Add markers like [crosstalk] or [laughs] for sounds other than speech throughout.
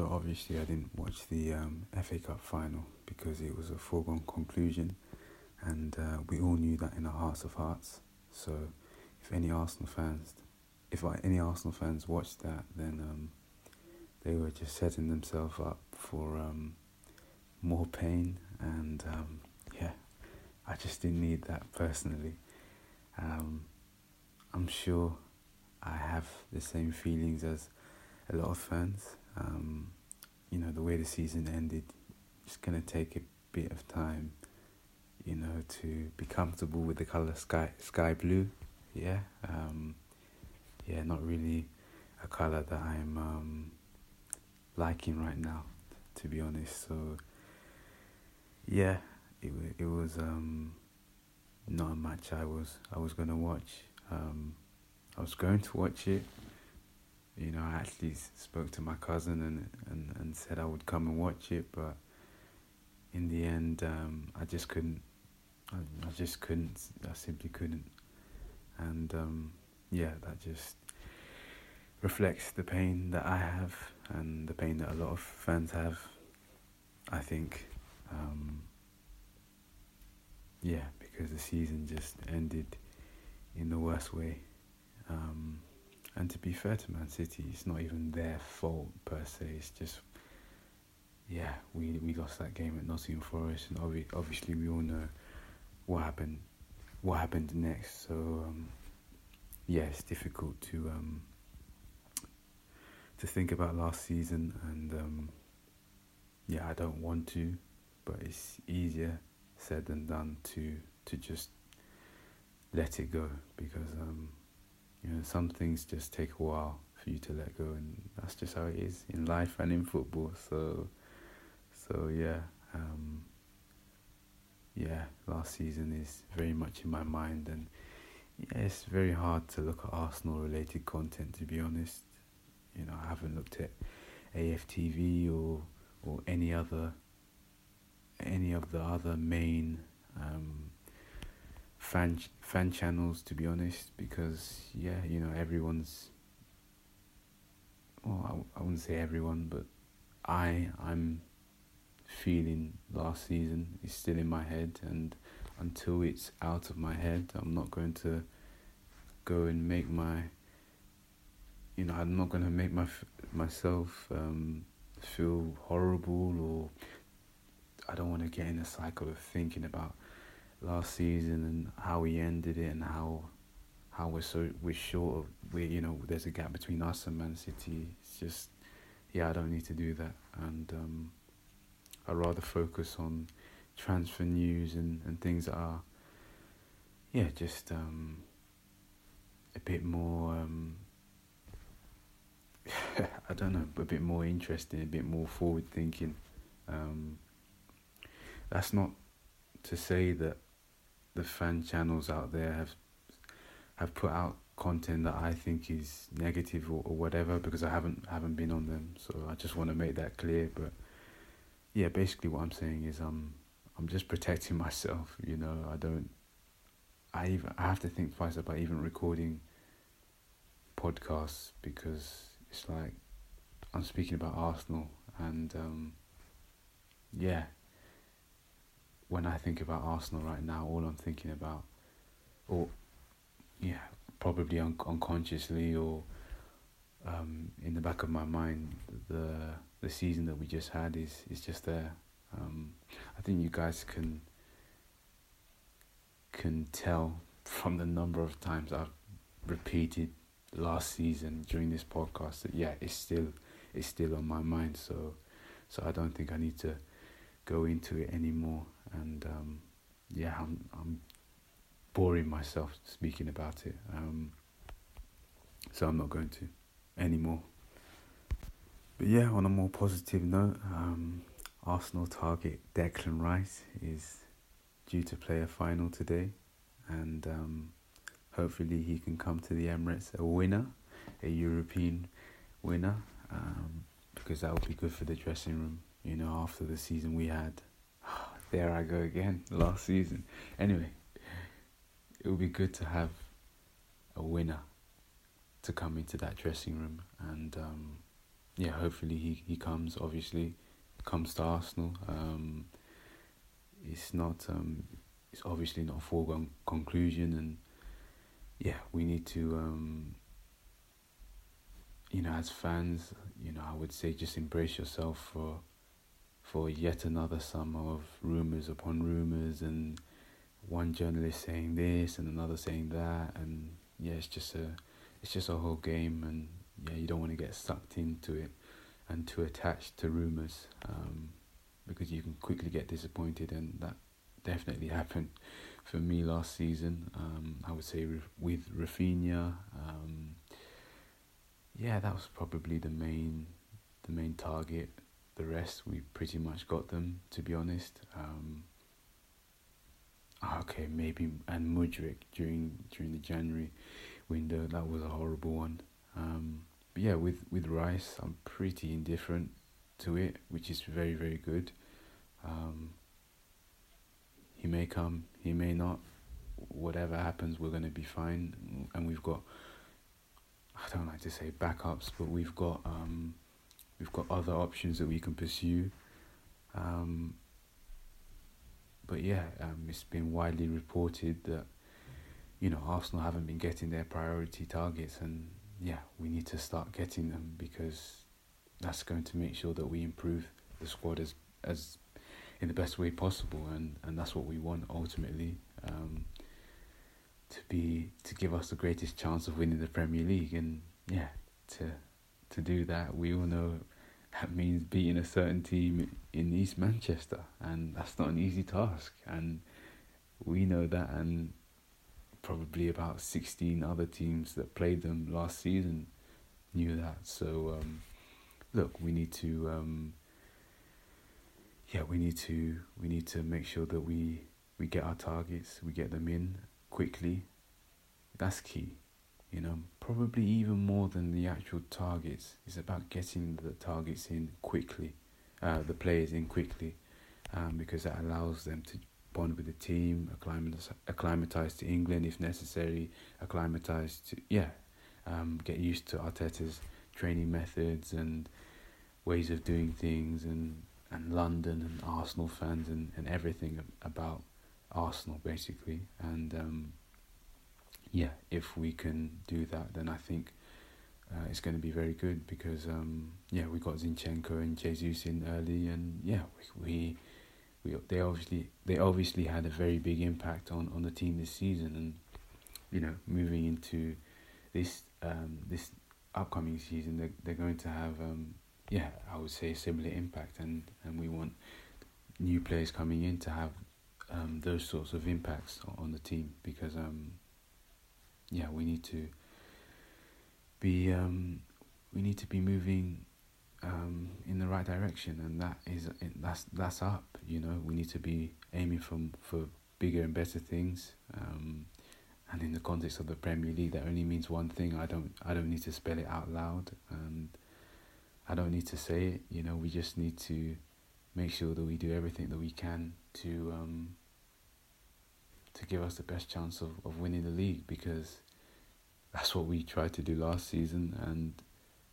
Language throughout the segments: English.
So obviously, I didn't watch the um, FA Cup final because it was a foregone conclusion, and uh, we all knew that in our hearts of hearts. So, if any Arsenal fans, if any Arsenal fans watched that, then um, they were just setting themselves up for um, more pain, and um, yeah, I just didn't need that personally. Um, I'm sure I have the same feelings as a lot of fans. Um, you know, the way the season ended, it's going to take a bit of time, you know, to be comfortable with the color sky sky blue. Yeah, um, yeah, not really a color that I'm um, liking right now, to be honest. So, yeah, it it was um, not a match I was I was gonna watch. Um, I was going to watch it. You know, I actually spoke to my cousin and, and, and said I would come and watch it, but in the end, um, I just couldn't. I, I just couldn't. I simply couldn't. And um, yeah, that just reflects the pain that I have and the pain that a lot of fans have. I think, um, yeah, because the season just ended in the worst way. Um, and to be fair to Man City, it's not even their fault per se. It's just, yeah, we we lost that game at Nottingham Forest, and obvi- obviously we all know what happened. What happened next? So um, yeah, it's difficult to um, to think about last season, and um, yeah, I don't want to, but it's easier said than done to to just let it go because um, you know some things just take a while for you to let go, and that's just how it is in life and in football. So, so yeah, um, yeah, last season is very much in my mind, and yeah, it's very hard to look at Arsenal related content to be honest. You know, I haven't looked at AFTV or or any other any of the other main um, fan fan channels to be honest because yeah you know everyone's well I, I wouldn't say everyone but I I'm feeling last season is still in my head and until it's out of my head I'm not going to go and make my you know I'm not going to make my myself um, feel horrible or I don't want to get in a cycle of thinking about last season and how we ended it and how how we're so we're short of we you know there's a gap between us and Man City. It's just yeah, I don't need to do that, and um, I'd rather focus on transfer news and, and things that are yeah just um, a bit more um, [laughs] I don't know a bit more interesting, a bit more forward thinking. Um, that's not to say that the fan channels out there have have put out content that I think is negative or, or whatever because I haven't haven't been on them. So I just want to make that clear. But yeah, basically what I'm saying is um I'm just protecting [laughs] myself. You know, I don't. I even I have to think twice about even recording podcasts because it's like I'm speaking about Arsenal and um, yeah, when I think about Arsenal right now, all I'm thinking about, or yeah, probably un- unconsciously or um, in the back of my mind, the the season that we just had is is just there. Um, I think you guys can can tell from the number of times I've repeated last season during this podcast that yeah, it's still it's still on my mind. So so I don't think I need to go into it anymore and um, yeah, I'm I'm boring myself speaking about it. Um, so I'm not going to anymore. But yeah, on a more positive note, um, Arsenal target Declan Rice is due to play a final today, and um, hopefully he can come to the Emirates a winner, a European winner, um, because that would be good for the dressing room. You know, after the season we had there I go again, [laughs] last season. Anyway, it would be good to have a winner to come into that dressing room and um, yeah, hopefully he, he comes. Obviously, comes to Arsenal. Um, it's not um, it's obviously not a foregone conclusion, and yeah, we need to um, you know as fans, you know I would say just embrace yourself for for yet another summer of rumors upon rumors and one journalist saying this and another saying that and yeah it's just a it's just a whole game and yeah you don't want to get sucked into it and too attached to rumors um, because you can quickly get disappointed and that definitely [laughs] happened for me last season um, I would say with Raphinha um, yeah that was probably the main the main target the rest we pretty much got them to be honest. Um, okay, maybe and Mudryk during during the January window that was a horrible one. Um, but yeah, with with Rice, I'm pretty indifferent to it, which is very very good. Um, he may come, he may not. Whatever happens, we're going to be fine, and we've got. I don't like to say backups, but we've got um, We've got other options that we can pursue. Um, but yeah, um, it's been widely reported that you know Arsenal haven't been getting their priority targets, and yeah, we need to start getting them because that's going to make sure that we improve the squad as as in the best way possible, and, and that's what we want ultimately. Um, to be to give us the greatest chance of winning the Premier League, and yeah, to to do that, we all know that means beating a certain team in East Manchester, and that's not an easy task. And we know that, and probably about 16 other teams that played them last season knew that. So, um, look, we need to, um, yeah, we need to, we need to make sure that we we get our targets, we get them in quickly. That's key you know, probably even more than the actual targets. It's about getting the targets in quickly, uh, the players in quickly, um, because that allows them to bond with the team, acclimatize, acclimatize to England if necessary, acclimatize to, yeah, um, get used to Arteta's training methods and ways of doing things and, and London and Arsenal fans and, and everything about Arsenal basically. And, um, yeah, if we can do that, then I think uh, it's going to be very good because um, yeah, we got Zinchenko and Jesus in early, and yeah, we, we we they obviously they obviously had a very big impact on, on the team this season, and you know moving into this um, this upcoming season, they they're going to have um, yeah, I would say a similar impact, and and we want new players coming in to have um, those sorts of impacts on the team because um, yeah, we need to be um, we need to be moving um, in the right direction, and that is that's that's up. You know, we need to be aiming for for bigger and better things. Um, and in the context of the Premier League, that only means one thing. I don't I don't need to spell it out loud, and I don't need to say it. You know, we just need to make sure that we do everything that we can to um, to give us the best chance of, of winning the league because that's what we tried to do last season. And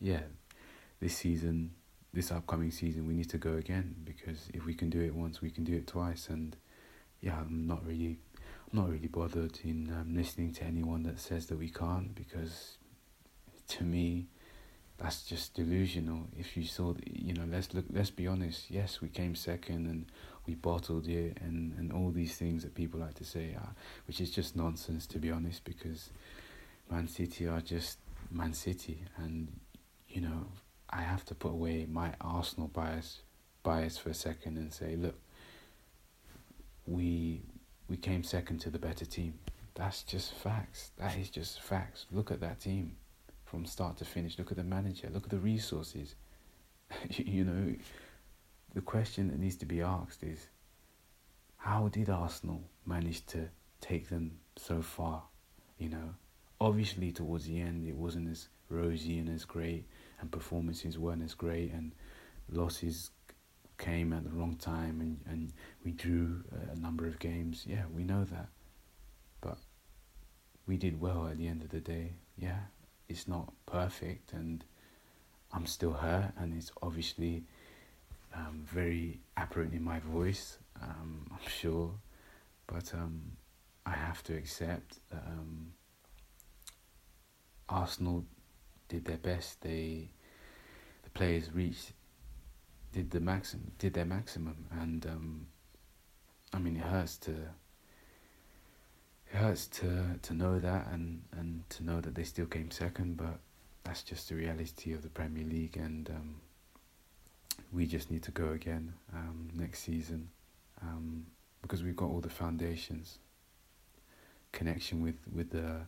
yeah this season this upcoming season we need to go again because if we can do it once we can do it twice. And yeah I'm not really I'm not really bothered in um, listening to anyone that says that we can't because to me that's just delusional if you saw you know let's look let's be honest yes we came second and we bottled it and, and all these things that people like to say, uh, which is just nonsense to be honest, because Man City are just Man City, and you know I have to put away my Arsenal bias bias for a second and say, look, we we came second to the better team. That's just facts. That is just facts. Look at that team from start to finish. Look at the manager. Look at the resources. [laughs] you know, the question that needs to be asked is how did Arsenal manage to take them so far? You know, obviously towards the end it wasn't as rosy and as great, and performances weren't as great, and losses came at the wrong time, and, and we drew a number of games. Yeah, we know that. But we did well at the end of the day. Yeah, it's not perfect, and I'm still hurt, and it's obviously um, very apparent in my voice. Um, [laughs] I'm sure, but um, I have to accept that um, Arsenal did their best. They the players reached did the maximum did their maximum, and um, I mean it hurts to it hurts to to know that and and to know that they still came second, but that's just the reality of the Premier League, and um, we just need to go again um, next season um, because we've got all the foundations, connection with with the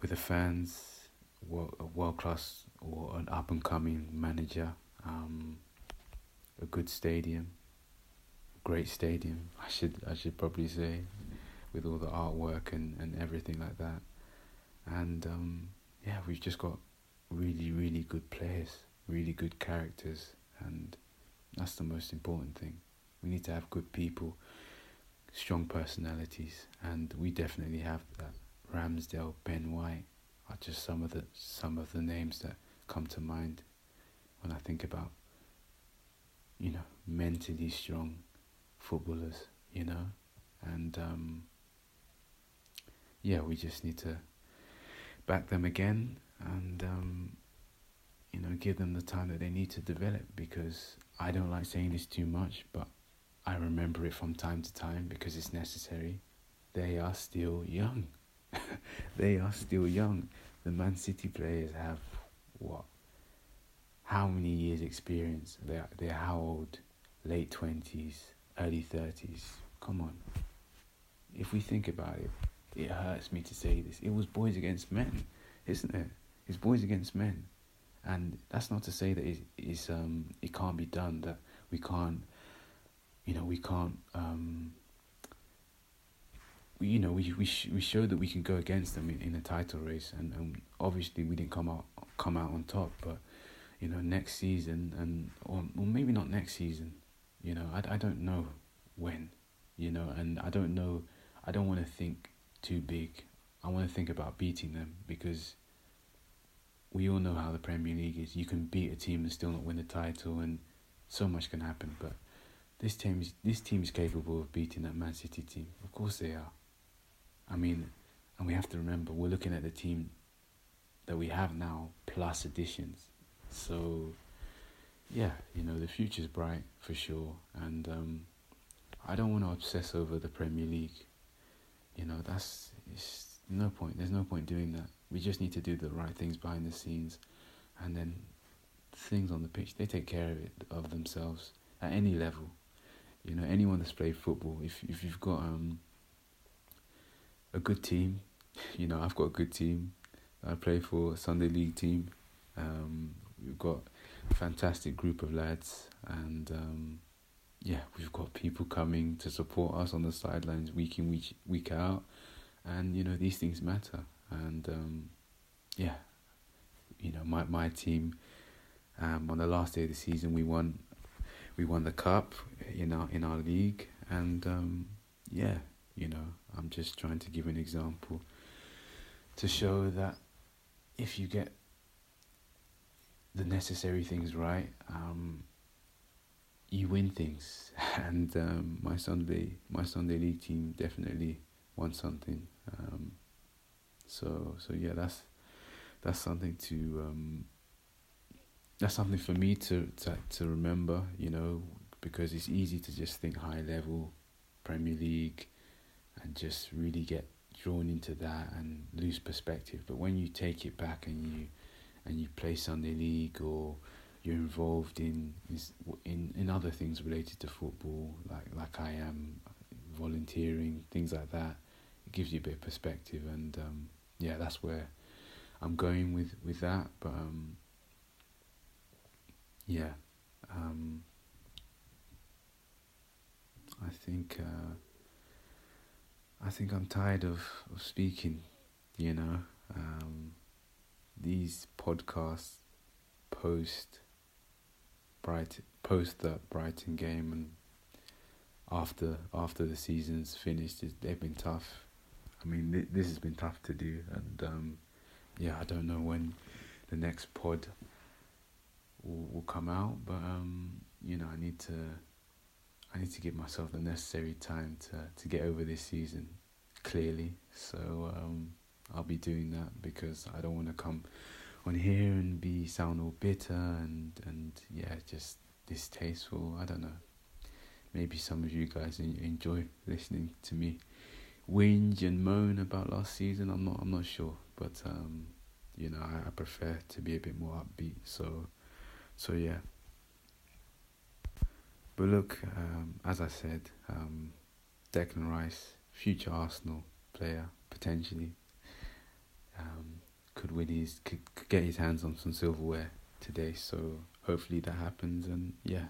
with the fans, a world class or an up and coming manager, um, a good stadium, great stadium. I should I should probably say, with all the artwork and, and everything like that, and um, yeah, we've just got really really good players, really good characters, and that's the most important thing. We need to have good people, strong personalities, and we definitely have that. Ramsdale, Ben White are just some of the some of the names that come to mind when I think about you know mentally strong footballers, you know, and um, yeah, we just need to back them again and um, you know give them the time that they need to develop because I don't like saying this too much, but I remember it from time to time because it's necessary. They are still young. [laughs] they are still young. The Man City players have what? How many years experience? They're they're how old? Late twenties, early thirties. Come on. If we think about it, it hurts me to say this. It was boys against men, isn't it? It's boys against men and that's not to say that it is um it can't be done that we can't you know we can't um we, you know we we sh- we showed that we can go against them in, in a title race and, and obviously we didn't come out come out on top but you know next season and or, or maybe not next season you know I, I don't know when you know and I don't know I don't want to think too big I want to think about beating them because we all know how the Premier League is. You can beat a team and still not win the title, and so much can happen. But this team is this team is capable of beating that Man City team. Of course they are. I mean, and we have to remember we're looking at the team that we have now plus additions. So yeah, you know the future's bright for sure, and um, I don't want to obsess over the Premier League. You know that's no point. There's no point doing that. We just need to do the right things behind the scenes, and then things on the pitch they take care of it of themselves at any level. You know, anyone that's played football, if if you've got um a good team, [laughs] you know, I've got a good team. I play for a Sunday League team. Um, we've got a fantastic group of lads, and um, yeah, we've got people coming to support us on the sidelines week in week week out, and you know these things matter and um, yeah, you know my my team. Um, on the last day of the season, we won, we won the cup in our in our league, and um, yeah, you know I'm just trying to give an example to show that if you get the necessary things right, um, you win things. [laughs] And um, my Sunday my Sunday league team definitely won something. Um, so so yeah, that's that's something to um, that's something for me to, to to remember. You know, because it's easy to just think high level, Premier League, and just really get drawn into that and lose perspective. But when you take it back and you and you play Sunday League or you're involved in in in other things related to football, like like I am, volunteering, things like that. It gives you a bit of perspective, and um, yeah, that's where I'm going with with that. But um, yeah, um, I think uh, I think I'm tired of, of speaking. You know, um, these podcasts post Bright post the Brighton game and after after the season's finished, they've been tough I mean, th- this has been tough to do, and um, yeah, I don't know when the next pod will, will come out, but um, you know, I need to I need to give myself the necessary time to to get over this season clearly. So um, I'll be doing that because I don't want to come on here and be sound all bitter and and yeah, just distasteful. I don't know. Maybe some of you guys enjoy listening to me whinge and moan about last season. I'm not. I'm not sure, but um, you know, I, I prefer to be a bit more upbeat. So, so yeah. But look, um, as I said, um, Declan Rice, future Arsenal player potentially, um, could win his could, could get his hands on some silverware today. So hopefully that happens, and yeah,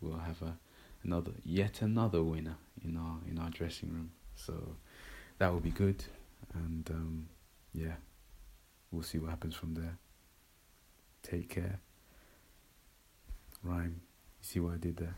we'll have a another yet another winner in our in our dressing room. So that would be good, and um, yeah, we'll see what happens from there. Take care. Rhyme. You see what I did there?